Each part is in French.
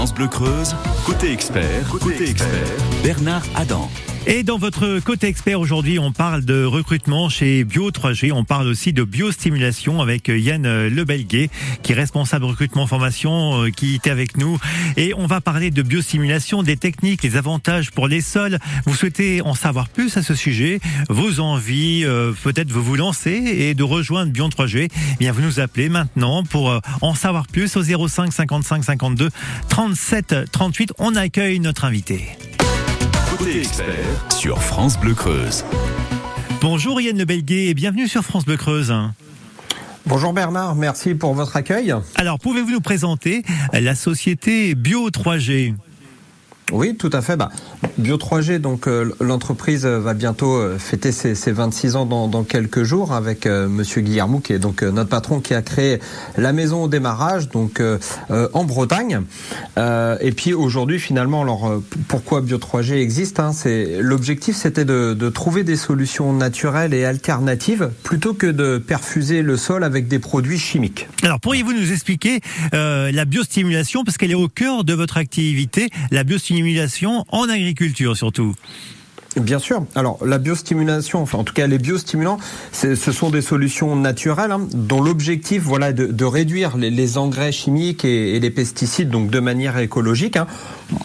France Bleu Creuse, côté expert, côté, expert, Bernard Adam. Et dans votre côté expert aujourd'hui, on parle de recrutement chez Bio 3G. On parle aussi de biostimulation avec Yann Lebelguet, qui est responsable recrutement formation, euh, qui était avec nous. Et on va parler de biostimulation, des techniques, les avantages pour les sols. Vous souhaitez en savoir plus à ce sujet, vos envies, euh, peut-être vous vous lancer et de rejoindre Bio 3G. Eh bien, vous nous appelez maintenant pour euh, en savoir plus au 05 55 52 37 38. On accueille notre invité. Côté expert sur France Bleu Creuse. Bonjour Yann Lebelguet et bienvenue sur France Bleu Creuse. Bonjour Bernard, merci pour votre accueil. Alors, pouvez-vous nous présenter la société Bio 3G oui, tout à fait. Bah, Bio 3G, donc euh, l'entreprise va bientôt euh, fêter ses, ses 26 ans dans, quelques jours avec euh, Monsieur Guillermo, qui est donc notre patron, qui a créé la maison au démarrage, donc en Bretagne. et puis aujourd'hui, finalement, alors pourquoi Bio 3G existe hein, l'objectif, c'était de, de, trouver des solutions naturelles et alternatives plutôt que de perfuser le sol avec des produits chimiques. Alors pourriez-vous nous expliquer la biostimulation, parce qu'elle est au cœur de votre activité, la biostimulation en agriculture surtout. Bien sûr. Alors la biostimulation, enfin en tout cas les biostimulants, ce sont des solutions naturelles hein, dont l'objectif, voilà, de, de réduire les, les, engrais chimiques et, et, les pesticides, donc de manière écologique. Hein.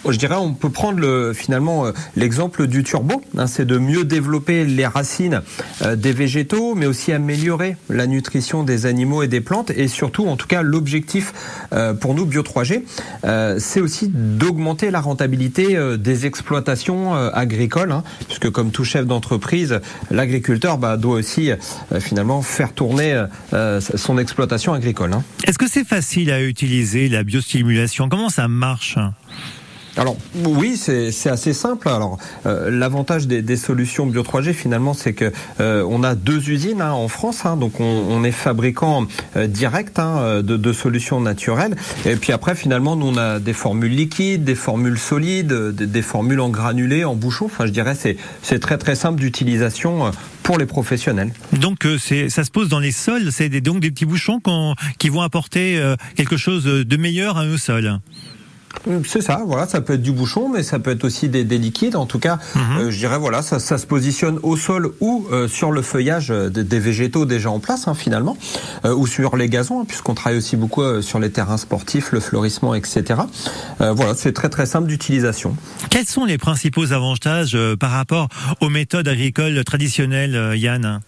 Je dirais, on peut prendre le, finalement euh, l'exemple du turbo. Hein, C'est de mieux développer les racines euh, des végétaux, mais aussi améliorer la nutrition des animaux et des plantes. Et surtout, en tout cas, l'objectif euh, pour nous Bio 3G, euh, c'est aussi d'augmenter la rentabilité euh, des exploitations agricoles. Puisque comme tout chef d'entreprise, l'agriculteur bah, doit aussi euh, finalement faire tourner euh, son exploitation agricole. Hein. Est-ce que c'est facile à utiliser la biostimulation? Comment ça marche? Alors oui, c'est assez simple. Alors euh, l'avantage des, des, solutions Bio 3G finalement, c'est que euh, on a deux usines hein, en France, hein, donc on, on, est fabricant euh, direct hein, de, de, solutions naturelles. Et puis après, finalement, nous on a des formules liquides, des formules solides, des, des formules en granulés, en bouchon. Enfin, je dirais c'est c'est très très simple d'utilisation pour les professionnels. Donc c'est ça se pose dans les sols, c'est donc des petits bouchons qui vont apporter quelque chose de meilleur à nos sols. C'est ça, voilà, ça peut être du bouchon, mais ça peut être aussi des, des liquides. En tout cas, mm -hmm. euh, je dirais voilà, ça, ça, se positionne au sol ou euh, sur le feuillage des, des, végétaux déjà en place, hein, finalement, euh, ou sur les gazons, hein, puisqu'on travaille aussi beaucoup euh, sur les terrains sportifs, le fleurissement, etc. Euh, voilà, c'est très très simple d'utilisation. Quels sont les principaux avantages par rapport aux méthodes agricoles traditionnelles, Yann?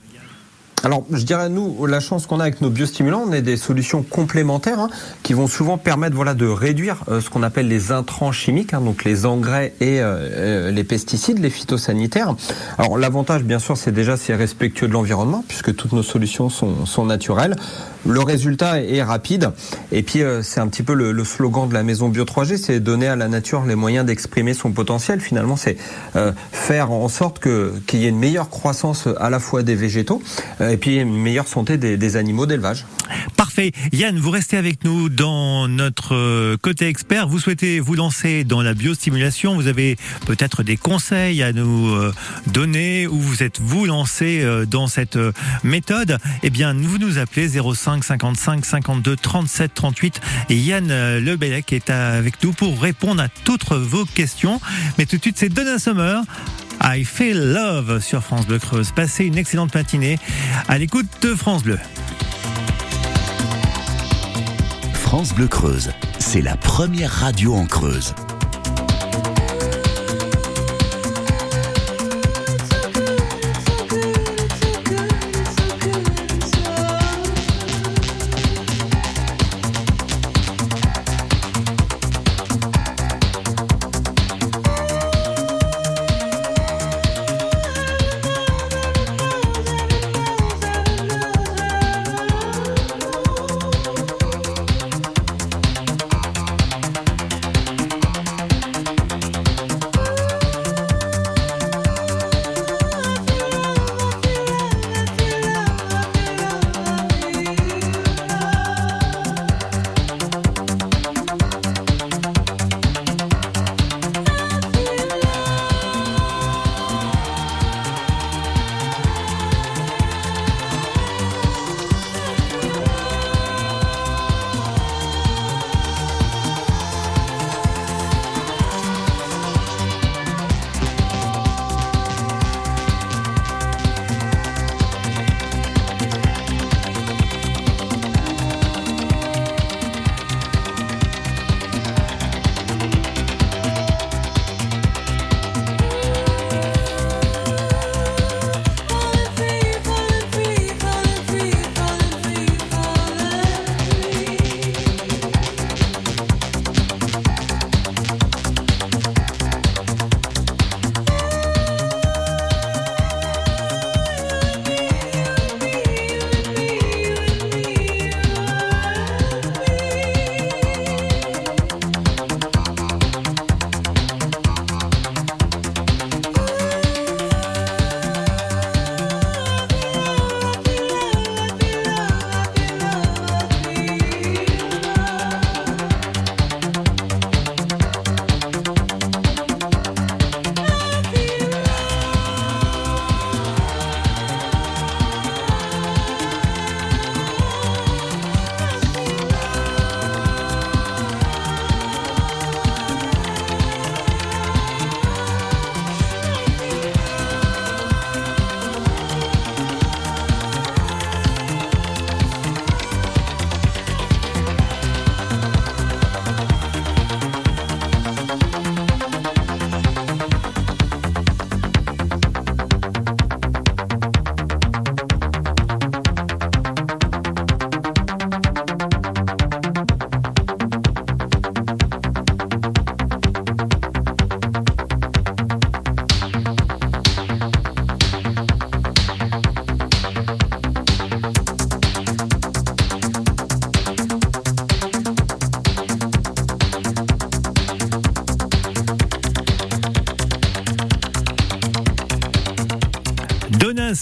Alors, je dirais, nous, la chance qu'on a avec nos biostimulants, on est des solutions complémentaires hein, qui vont souvent permettre voilà, de réduire euh, ce qu'on appelle les intrants chimiques, hein, donc les engrais et euh, les pesticides, les phytosanitaires. Alors, l'avantage, bien sûr, c'est déjà c'est respectueux de l'environnement, puisque toutes nos solutions sont, sont naturelles. Le résultat est rapide. Et puis, euh, c'est un petit peu le, le, slogan de la maison Bio 3G, c'est donner à la nature les moyens d'exprimer son potentiel. Finalement, c'est euh, faire en sorte qu'il y ait une meilleure croissance à la fois des végétaux et puis une meilleure santé des, des animaux d'élevage. Yann, vous restez avec nous dans notre côté expert. Vous souhaitez vous lancer dans la biostimulation. Vous avez peut-être des conseils à nous donner ou vous êtes vous lancé dans cette méthode. Eh bien, vous nous appelez 05 55 52 37 38 et Yann Lebellec est avec nous pour répondre à toutes vos questions. Mais tout de suite, c'est Donna Summer. I Feel Love sur France Bleu Creuse. Passez une excellente matinée à l'écoute de France Bleu. France Bleu Creuse, c'est la première radio en Creuse.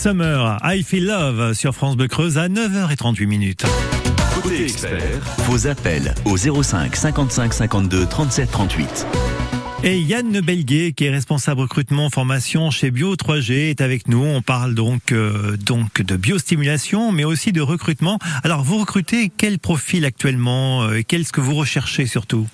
Summer, I Feel Love sur France Bleu Creuse à 9h38 minutes. Côté expert, vos appels au 05 55 52 37 38. Et Yann Belguet, qui est responsable recrutement formation chez Bio 3G, est avec nous. On parle donc euh, donc de biostimulation, mais aussi de recrutement. Alors, vous recrutez quel profil actuellement euh, Qu'est-ce que vous recherchez surtout?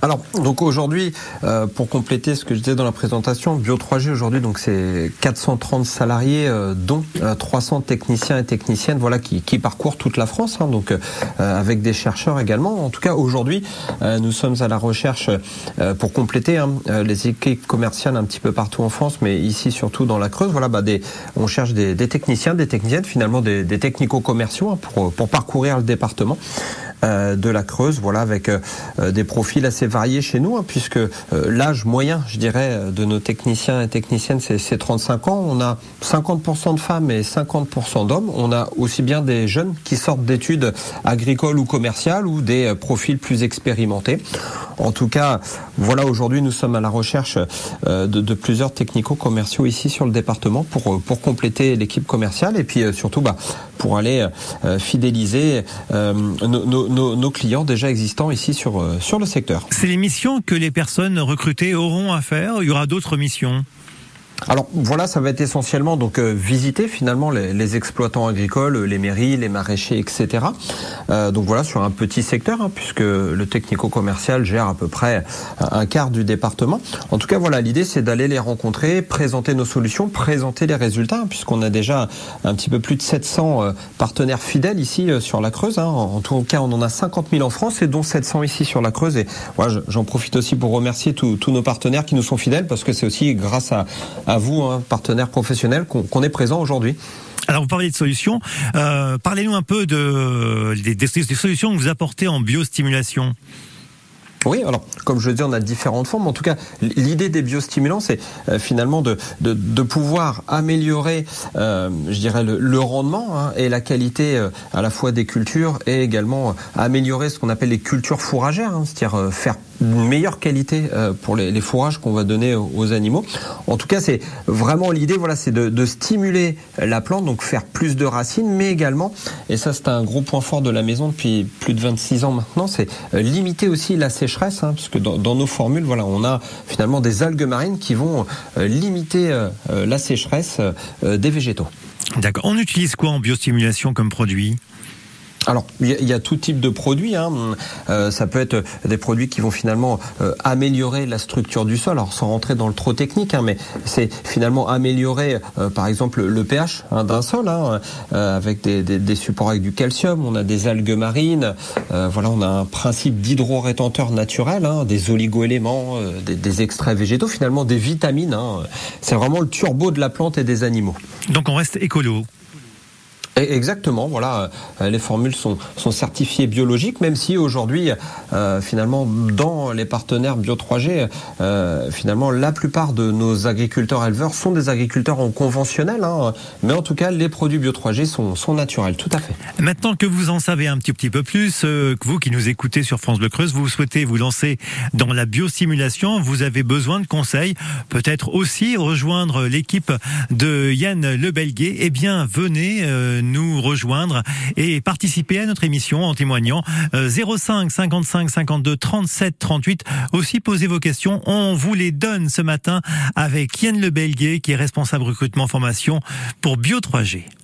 Alors, donc aujourd'hui, euh, pour compléter ce que je disais dans la présentation, Bio 3G aujourd'hui, donc c'est 430 salariés, euh, dont 300 euh, techniciens et techniciennes, voilà, qui, qui parcourent toute la France, hein, donc avec des chercheurs également. En tout cas, aujourd'hui, nous sommes à la recherche pour compléter hein, les équipes commerciales un petit peu partout en France, mais ici surtout dans la Creuse. Voilà, bah, des, on cherche des, des techniciens, des techniciennes, finalement des, des technico-commerciaux hein, pour, pour parcourir le département. Euh, de la Creuse, voilà, avec euh, euh, des profils assez variés chez nous, hein, puisque l'âge moyen, je dirais, de nos techniciens et techniciennes, c'est 35 ans. On a 50% de femmes et 50% d'hommes. On a aussi bien des jeunes qui sortent d'études agricoles ou commerciales ou des profils plus expérimentés. En tout cas, voilà, aujourd'hui, nous sommes à la recherche de, plusieurs technico-commerciaux ici sur le département pour, pour compléter l'équipe commerciale et puis surtout bah, pour aller fidéliser nos, clients déjà existants ici sur, euh, sur le secteur. C'est les missions que les personnes recrutées auront à faire Il y aura d'autres missions alors voilà, ça va être essentiellement donc euh, visiter finalement les, exploitants agricoles, les mairies, les maraîchers, etc. Euh, donc voilà sur un petit secteur, hein, puisque le technico-commercial gère à peu près un quart du département. En tout cas voilà, l'idée c'est d'aller les rencontrer, présenter nos solutions, présenter les résultats, hein, puisqu'on a déjà un petit peu plus de 700 euh, partenaires fidèles ici euh, sur la Creuse. Hein. En, tout cas, on en a 50 000 en France et dont 700 ici sur la Creuse. Et voilà, j'en profite aussi pour remercier tous nos partenaires qui nous sont fidèles, parce que c'est aussi grâce à à vous, un partenaire professionnel, qu'on est présent aujourd'hui. Alors vous parlez de solutions. Euh, parlez-nous un peu de, des, des, solutions que vous apportez en biostimulation. Oui, alors comme je le dis, on a différentes formes. En tout cas, l'idée des biostimulants, c'est euh, finalement de, pouvoir améliorer, euh, je dirais, le, rendement hein, et la qualité euh, à la fois des cultures et également améliorer ce qu'on appelle les cultures fourragères, hein, c'est-à-dire faire une meilleure qualité pour les, fourrages qu'on va donner aux, animaux. En tout cas, c'est vraiment l'idée, voilà, c'est de, de, stimuler la plante, donc faire plus de racines, mais également, et ça c'est un gros point fort de la maison depuis plus de 26 ans maintenant, c'est limiter aussi la sécheresse, hein, parce que dans, nos formules, voilà, on a finalement des algues marines qui vont euh, limiter la sécheresse des végétaux. D'accord. On utilise quoi en biostimulation comme produit? Alors, il y, a tout type de produits. Hein. Euh, ça peut être des produits qui vont finalement euh, améliorer la structure du sol. Alors, sans rentrer dans le trop technique, hein, mais c'est finalement améliorer, euh, par exemple, le pH hein, d'un sol, hein, avec des, des, des, supports avec du calcium. On a des algues marines. voilà, on a un principe d'hydro-rétenteur naturel, hein, des oligo-éléments, des, des, extraits végétaux, finalement des vitamines. C'est vraiment le turbo de la plante et des animaux. Donc, on reste écolo. Exactement, voilà, euh, les formules sont, sont certifiées biologiques, même si aujourd'hui, euh, finalement, dans les partenaires Bio 3G, euh, finalement, la plupart de nos agriculteurs éleveurs sont des agriculteurs en conventionnel, hein, mais en tout cas, les produits Bio 3G sont, sont naturels, tout à fait. Maintenant que vous en savez un petit, petit peu plus, vous qui nous écoutez sur France Bleu Creuse, vous souhaitez vous lancer dans la biosimulation, vous avez besoin de conseils, peut-être aussi rejoindre l'équipe de Yann Lebelguet, eh bien, venez nous rejoindre et participer à notre émission en témoignant 05 55 52 37 38. Aussi poser vos questions, on vous les donne ce matin avec Yann Lebelguet qui est responsable recrutement formation pour Bio 3G.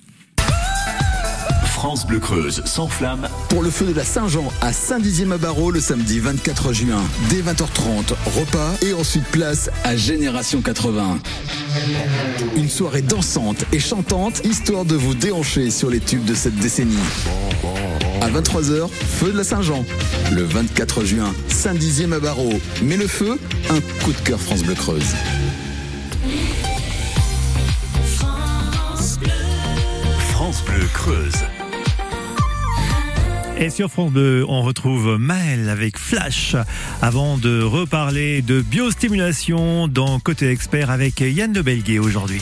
France Bleu Creuse s'enflamme pour le feu de la Saint-Jean à Saint-Dizier à Barreau le samedi 24 juin. Dès 20h30, repas et ensuite place à Génération 80. Une soirée dansante et chantante, histoire de vous déhancher sur les tubes de cette décennie. À 23h, feu de la Saint-Jean. Le 24 juin, Saint-Dizier à Barreau. Mais le feu, un coup de cœur France Bleu Creuse. France Bleu Creuse. Et sur France 2, on retrouve Maël avec Flash avant de reparler de biostimulation dans Côté Expert avec Yann de Belguet aujourd'hui.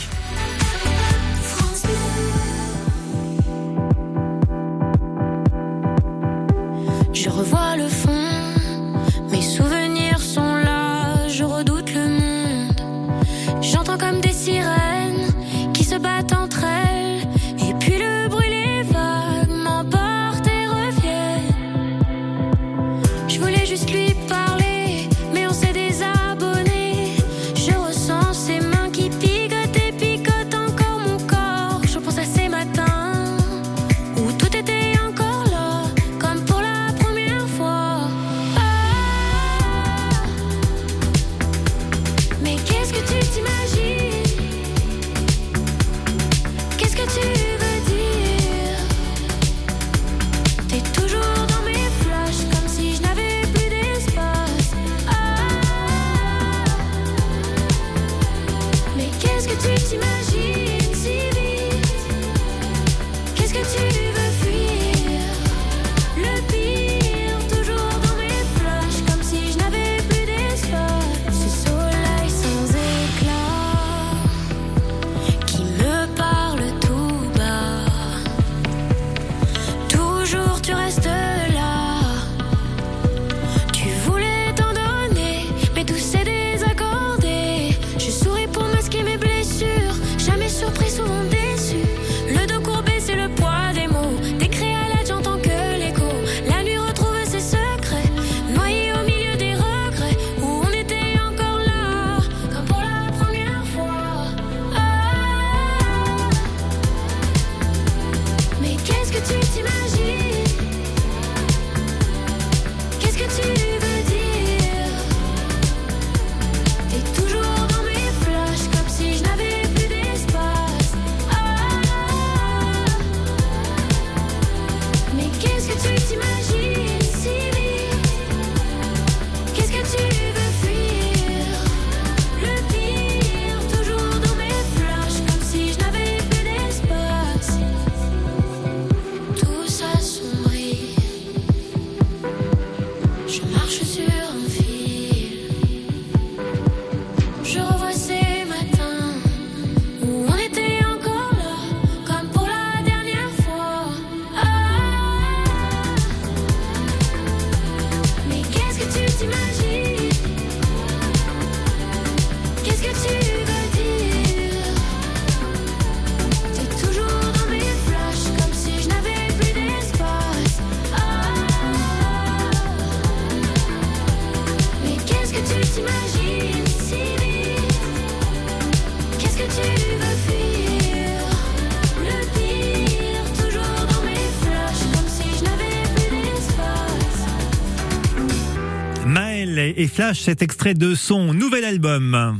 Cet extrait de son nouvel album.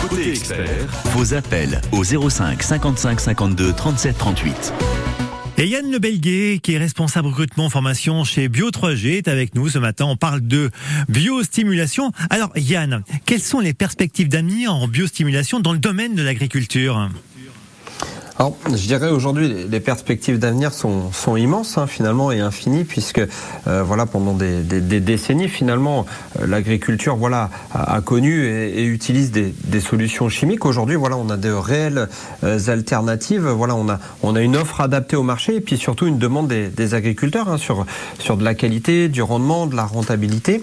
Côté expert, vos appels au 05 55 52 37 38. Et Yann Le Belguet, qui est responsable recrutement formation chez Bio 3G, est avec nous ce matin. On parle de biostimulation. Alors Yann, quelles sont les perspectives d'avenir en biostimulation dans le domaine de l'agriculture? Alors, je dirais aujourd'hui, les- perspectives d'avenir sont, immenses hein, finalement et infinies, puisque euh, voilà pendant des, décennies finalement euh, l'agriculture voilà a, connu et, utilise des, solutions chimiques. Aujourd'hui, voilà, on a de réelles euh, alternatives. Voilà, on a on a une offre adaptée au marché et puis surtout une demande des, agriculteurs hein, sur sur de la qualité, du rendement, de la rentabilité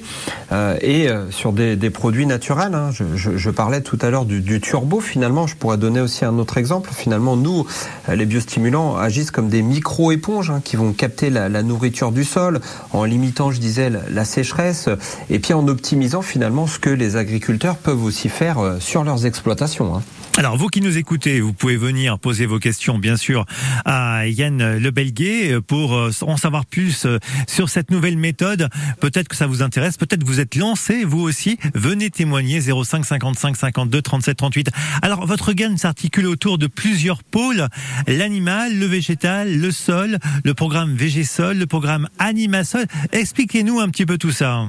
et sur des, produits naturels. hein. Je parlais tout à l'heure du, du turbo. Finalement, je pourrais donner aussi un autre exemple. Finalement, nous, euh, les biostimulants agissent comme des micro-éponges hein, qui vont capter la, nourriture du sol en limitant, je disais, la, la sécheresse et puis en optimisant finalement ce que les agriculteurs peuvent aussi faire euh, sur leurs exploitations. hein. Alors, vous qui nous écoutez, vous pouvez venir poser vos questions, bien sûr, à Yann Le Belguet pour euh, en savoir plus euh, sur cette nouvelle méthode. Peut-être que ça vous intéresse, peut-être que vous êtes lancé, vous aussi. Venez témoigner 05 55 52 37 38. Alors, votre gamme s'articule autour de plusieurs pôles. L'animal, le végétal, le sol, le programme Végésol, le programme Animasol. Expliquez-nous un petit peu tout ça.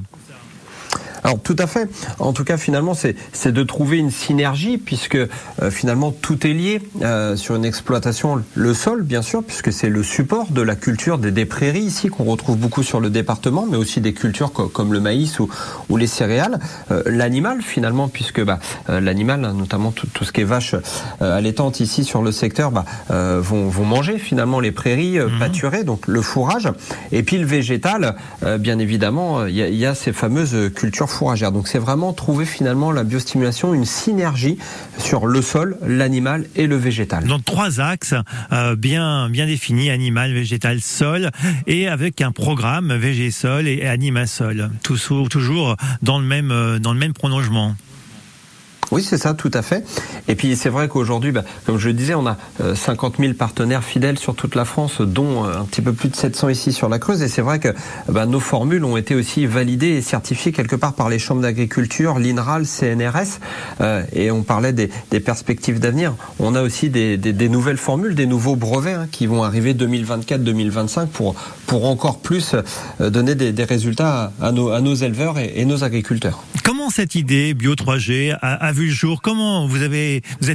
Alors tout à fait. En tout cas, finalement, c'est c'est de trouver une synergie puisque euh, finalement tout est lié euh, sur une exploitation. Le sol, bien sûr, puisque c'est le support de la culture des, des prairies ici qu'on retrouve beaucoup sur le département, mais aussi des cultures co- comme le maïs ou, ou les céréales. Euh, L'animal, finalement, puisque bah, euh, l'animal, notamment tout, tout ce qui est vache euh, allaitante ici sur le secteur, bah, euh, vont, vont manger finalement les prairies euh, pâturées, donc le fourrage. Et puis le végétal, euh, bien évidemment, il y, y a ces fameuses cultures Donc c'est vraiment trouver finalement la biostimulation, une synergie sur le sol, l'animal et le végétal. dans trois axes euh, bien définis animal, végétal, sol, et avec un programme végésol et animasol, toujours dans le même euh, dans le même prolongement. Oui, c'est ça, tout à fait. Et puis c'est vrai qu'aujourd'hui, bah, comme je le disais, on a euh, 50 000 partenaires fidèles sur toute la France, dont euh, un petit peu plus de 700 ici sur la Creuse. Et c'est vrai que bah, nos formules ont été aussi validées et certifiées quelque part par les chambres d'agriculture, l'INRAL, CNRS. Euh, et on parlait des, perspectives d'avenir. On a aussi des, nouvelles formules, des nouveaux brevets hein, qui vont arriver 2024-2025 pour, pour encore plus euh, donner des, résultats à, nos, éleveurs et- et nos agriculteurs. Comment cette idée Bio 3G a, a vu le jour Comment vous avez vous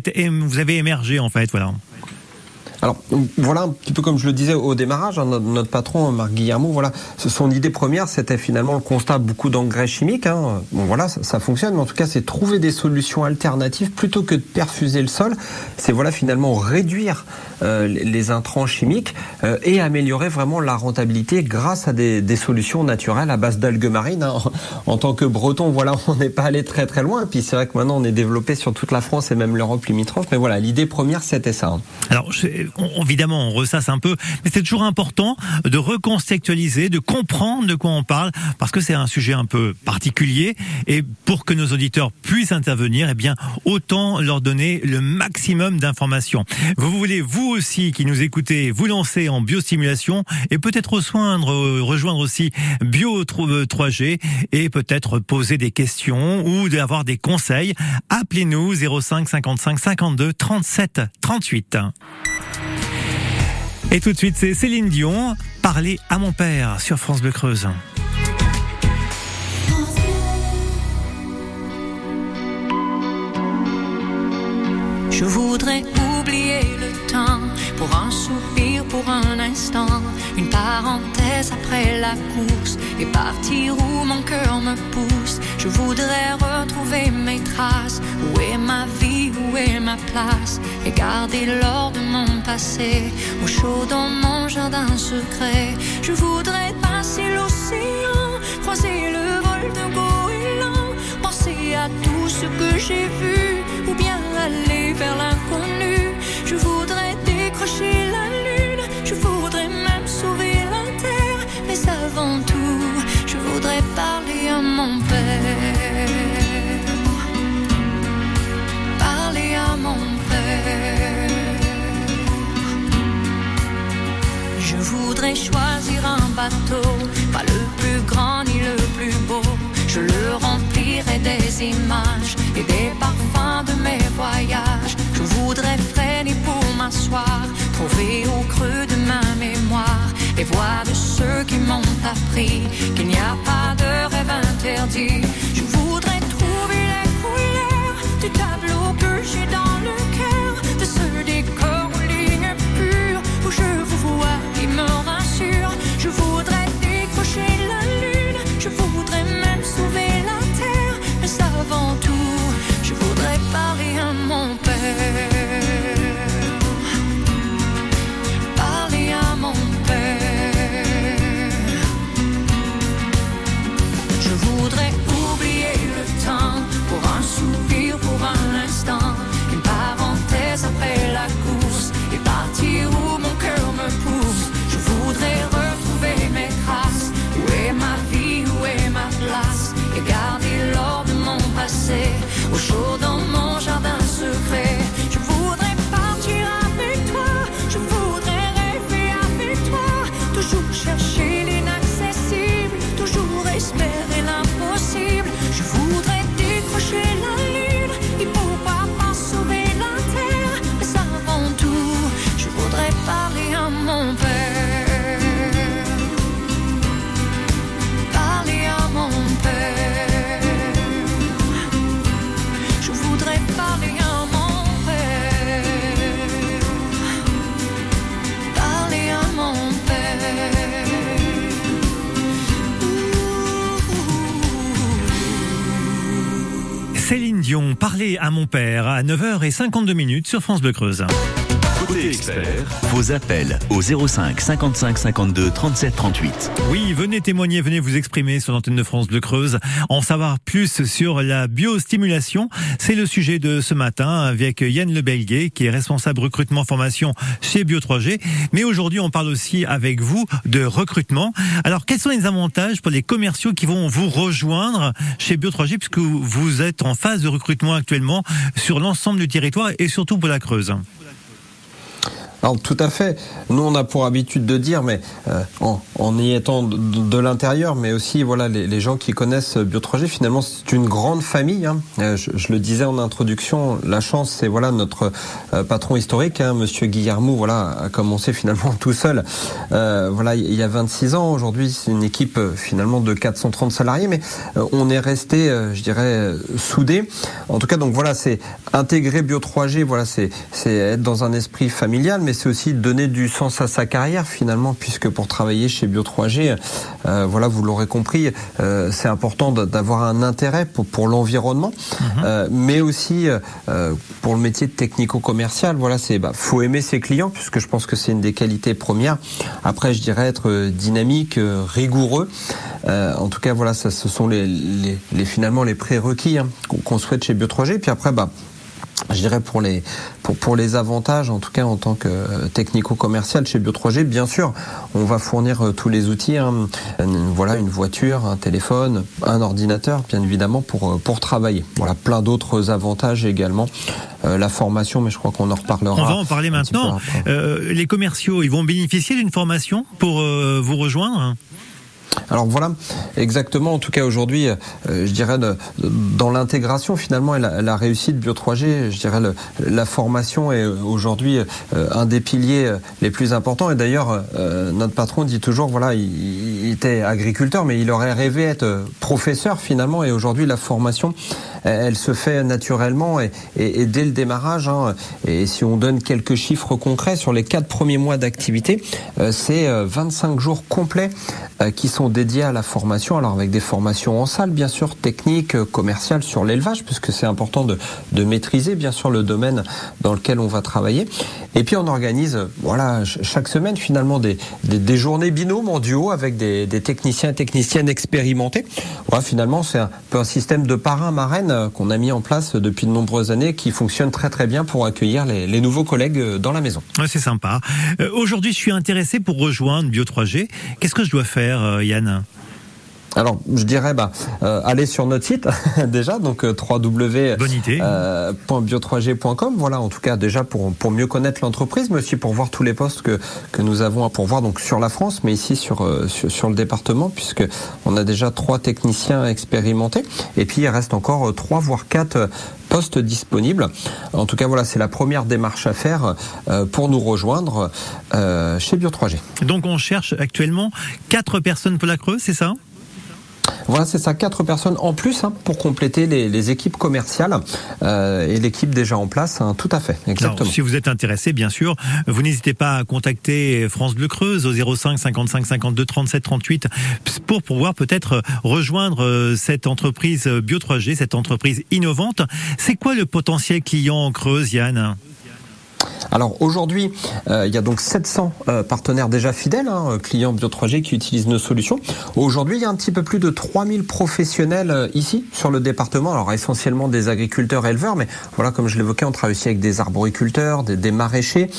vous avez émergé en fait voilà. Alors voilà un petit peu comme je le disais au démarrage, hein, notre, patron Marc Guillermo, voilà, son idée première c'était finalement le constat beaucoup d'engrais chimiques. Hein. Bon voilà, ça, ça fonctionne, mais en tout cas c'est trouver des solutions alternatives plutôt que de perfuser le sol. C'est voilà finalement réduire euh, les- intrants chimiques euh, et améliorer vraiment la rentabilité grâce à des, des solutions naturelles à base d'algues marines. hein. En, tant que Breton, voilà, on n'est pas allé très très loin. Puis c'est vrai que maintenant on est développé sur toute la France et même l'Europe limitrophe. Mais voilà, l'idée première c'était ça. hein. Alors, on- évidemment, on ressasse un peu, mais c'est toujours important de recontextualiser, de comprendre de quoi on parle, parce que c'est un sujet un peu particulier, et pour que nos auditeurs puissent intervenir, eh bien, autant leur donner le maximum d'informations. Vous voulez, vous aussi, qui nous écoutez, vous lancer en biostimulation, et peut-être rejoindre, euh, rejoindre aussi Bio 3G, et peut-être poser des questions, ou d'avoir des conseils, appelez-nous 05 55 52 37 38. Et tout de suite, c'est Céline Dion, Parler à mon père sur France Bleu Creuse. Je voudrais oublier le temps pour un soupir, pour un instant, une parenthèse après la course et partir où mon cœur me pousse. Je voudrais retrouver mes traces. Où est ma vie, où est ma place? Et garder l'or de mon passé au chaud dans mon jardin secret. Je voudrais passer l'océan, croiser le vol de goéland, penser à tout ce que j'ai vu voudrais choisir un bateau, pas le plus grand ni le plus beau. Je le remplirai des images et des parfums de mes voyages. Je voudrais freiner pour m'asseoir, trouver au creux de ma mémoire les voix de ceux qui m'ont appris qu'il n'y a pas de rêve interdit. Je voudrais trouver les couleurs du tableau que j'ai dans Dion, parler à mon père à 9h52 minutes sur France Bleu Creuse. Côté expert, vos appels au 05 55 52 37 38. Oui, venez témoigner, venez vous exprimer sur l'antenne de France Bleu Creuse, en savoir plus sur la biostimulation. C'est le sujet de ce matin avec Yann Lebelguet, qui est responsable recrutement formation chez Bio3G. Mais aujourd'hui, on parle aussi avec vous de recrutement. Alors, quels sont les avantages pour les commerciaux qui vont vous rejoindre chez Bio3G, puisque vous êtes en phase de recrutement actuellement sur l'ensemble du territoire et surtout pour la Creuse? Alors tout à fait. Nous on a pour habitude de dire, mais euh, en, en y étant de, de l'intérieur, mais aussi voilà les, les, gens qui connaissent Bio3G, finalement c'est une grande famille. Hein. Euh, je, je, le disais en introduction, la chance c'est voilà notre euh, patron historique, hein, Monsieur Guillermo, voilà a commencé finalement tout seul. Euh, voilà il y a 26 ans. Aujourd'hui c'est une équipe euh, finalement de 430 salariés, mais on est resté, je dirais, soudés. En tout cas donc voilà c'est intégrer Bio3G, voilà c'est être dans un esprit familial, c'est aussi donner du sens à sa carrière finalement, puisque pour travailler chez Bio3G, euh, voilà, vous l'aurez compris, euh, c'est important d'avoir un intérêt pour, pour l'environnement, mmh. euh, mais aussi pour le métier de technico-commercial. Voilà, c'est bah, faut aimer ses clients, puisque je pense que c'est une des qualités premières. Après, je dirais être dynamique, rigoureux. en tout cas, voilà, ça, ce sont les, les, les finalement les prérequis hein, qu'on souhaite chez Bio3G. Puis après, bah je dirais pour les pour, pour les avantages en tout cas en tant que technico-commercial chez Bio3G bien sûr on va fournir tous les outils hein, voilà une voiture un téléphone un ordinateur bien évidemment pour pour travailler. Voilà plein d'autres avantages également. Euh, la formation mais je crois qu'on en reparlera on va en parler maintenant. euh, les commerciaux ils vont bénéficier d'une formation pour euh, vous rejoindre? Alors voilà, exactement. En tout cas aujourd'hui, euh, je dirais dans l'intégration finalement et la, réussite Bio 3G, je dirais la formation est aujourd'hui euh, un des piliers les plus importants. Et d'ailleurs, euh, notre patron dit toujours voilà, il, était agriculteur, mais il aurait rêvé être professeur finalement. Et aujourd'hui, la formation, elle se fait naturellement et dès le démarrage. Hein, et si on donne quelques chiffres concrets sur les quatre premiers mois d'activité, c'est 25 jours complets qui sont dédiés à la formation, alors avec des formations en salle, bien sûr, techniques, commerciales sur l'élevage, puisque c'est important de, de, maîtriser, bien sûr, le domaine dans lequel on va travailler. Et puis on organise, voilà, chaque semaine finalement des, des, journées binômes en duo avec des, techniciens et techniciennes expérimentés. Voilà, finalement, c'est un peu un système de parrain-marraine qu'on a mis en place depuis de nombreuses années, qui fonctionne très très bien pour accueillir les, nouveaux collègues dans la maison. Ouais, c'est sympa. Euh, Aujourd'hui, je suis intéressé pour rejoindre Bio 3G. Qu'est-ce que je dois faire, euh, Yann. Alors, je dirais, bah, euh, allez sur notre site déjà, donc euh, www.bio3g.com. Voilà, en tout cas déjà pour pour mieux connaître l'entreprise, mais aussi pour voir tous les postes que que nous avons à pourvoir donc sur la France, mais ici sur euh, sur, sur, le département, puisque on a déjà trois techniciens expérimentés, et puis il reste encore euh, trois voire quatre postes disponibles. En tout cas, voilà, c'est la première démarche à faire euh, pour nous rejoindre euh, chez Bio3G. Donc, on cherche actuellement quatre personnes pour la Creuse, c'est ça? Voilà, c'est ça, quatre personnes en plus hein, pour compléter les, les équipes commerciales euh, et l'équipe déjà en place. Hein, tout à fait, exactement. Alors, si vous êtes intéressé, bien sûr, vous n'hésitez pas à contacter France Bleu Creuse au 05 55 52 37 38 pour pouvoir peut-être rejoindre euh, cette entreprise Bio 3G, cette entreprise innovante. C'est quoi le potentiel client en Creuse, Yann? Alors aujourd'hui, euh, il y a donc 700 euh, partenaires déjà fidèles, hein, clients Bio3G qui utilisent nos solutions. Aujourd'hui, il y a un petit peu plus de 3000 professionnels euh, ici sur le département, alors essentiellement des agriculteurs éleveurs, mais voilà, comme je l'évoquais, on travaille aussi avec des arboriculteurs, des, maraîchers,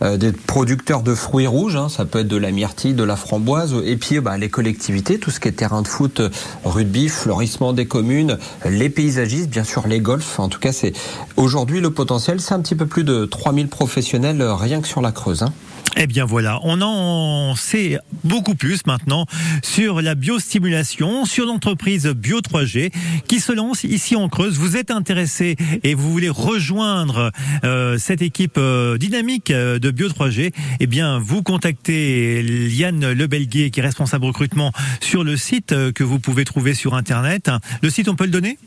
des producteurs de fruits rouges, hein, ça peut être de la myrtille, de la framboise, et puis bah, les collectivités, tout ce qui est terrain de foot, rugby, fleurissement des communes, les paysagistes, bien sûr les golfs. En tout cas, c'est aujourd'hui le potentiel, c'est un petit peu plus de 3000 professionnels professionnels rien que sur la Creuse. Hein. Eh bien voilà, on en sait beaucoup plus maintenant sur la biostimulation, sur l'entreprise Bio 3G qui se lance ici en Creuse. Vous êtes intéressé et vous voulez rejoindre euh, cette équipe euh, dynamique euh, de Bio 3G, eh bien vous contactez Yann Lebelguier qui est responsable recrutement sur le site euh, que vous pouvez trouver sur internet. Le site, on peut le donner?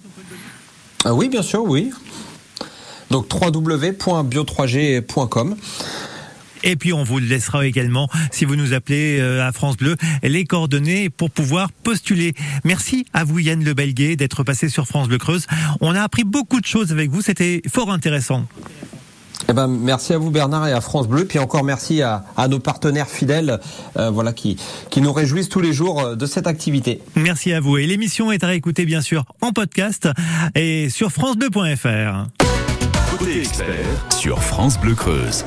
Ah Oui, bien sûr, oui. Donc www.bio3g.com. Et puis on vous laissera également, si vous nous appelez euh, à France Bleu, les coordonnées pour pouvoir postuler. Merci à vous Yann Le Belguet d'être passé sur France Bleu Creuse. On a appris beaucoup de choses avec vous, c'était fort intéressant. Eh ben, merci à vous Bernard et à France Bleu, puis encore merci à, à nos partenaires fidèles, euh, voilà qui qui nous réjouissent tous les jours euh, de cette activité. Merci à vous et l'émission est à réécouter bien sûr en podcast et sur francebleu.fr. Côté expert sur France Bleu Creuse.